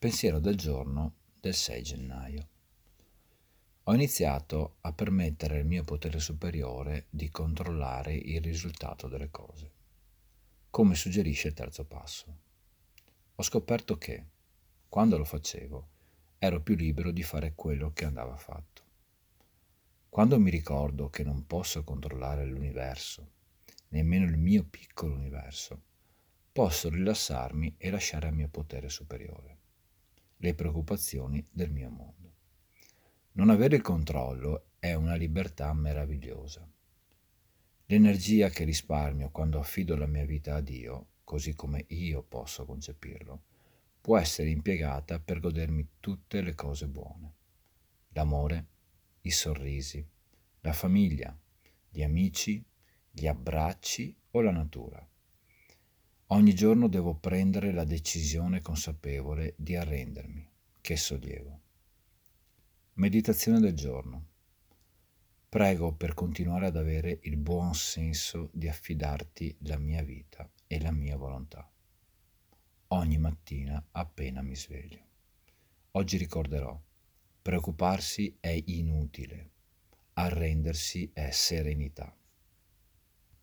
Pensiero del giorno del 6 gennaio. Ho iniziato a permettere al mio potere superiore di controllare il risultato delle cose, come suggerisce il terzo passo. Ho scoperto che, quando lo facevo, ero più libero di fare quello che andava fatto. Quando mi ricordo che non posso controllare l'universo, nemmeno il mio piccolo universo, posso rilassarmi e lasciare al mio potere superiore le preoccupazioni del mio mondo. Non avere il controllo è una libertà meravigliosa. L'energia che risparmio quando affido la mia vita a Dio, così come io posso concepirlo, può essere impiegata per godermi tutte le cose buone. L'amore, i sorrisi, la famiglia, gli amici, gli abbracci o la natura. Ogni giorno devo prendere la decisione consapevole di arrendermi. Che sollievo. Meditazione del giorno. Prego per continuare ad avere il buon senso di affidarti la mia vita e la mia volontà. Ogni mattina appena mi sveglio. Oggi ricorderò, preoccuparsi è inutile, arrendersi è serenità.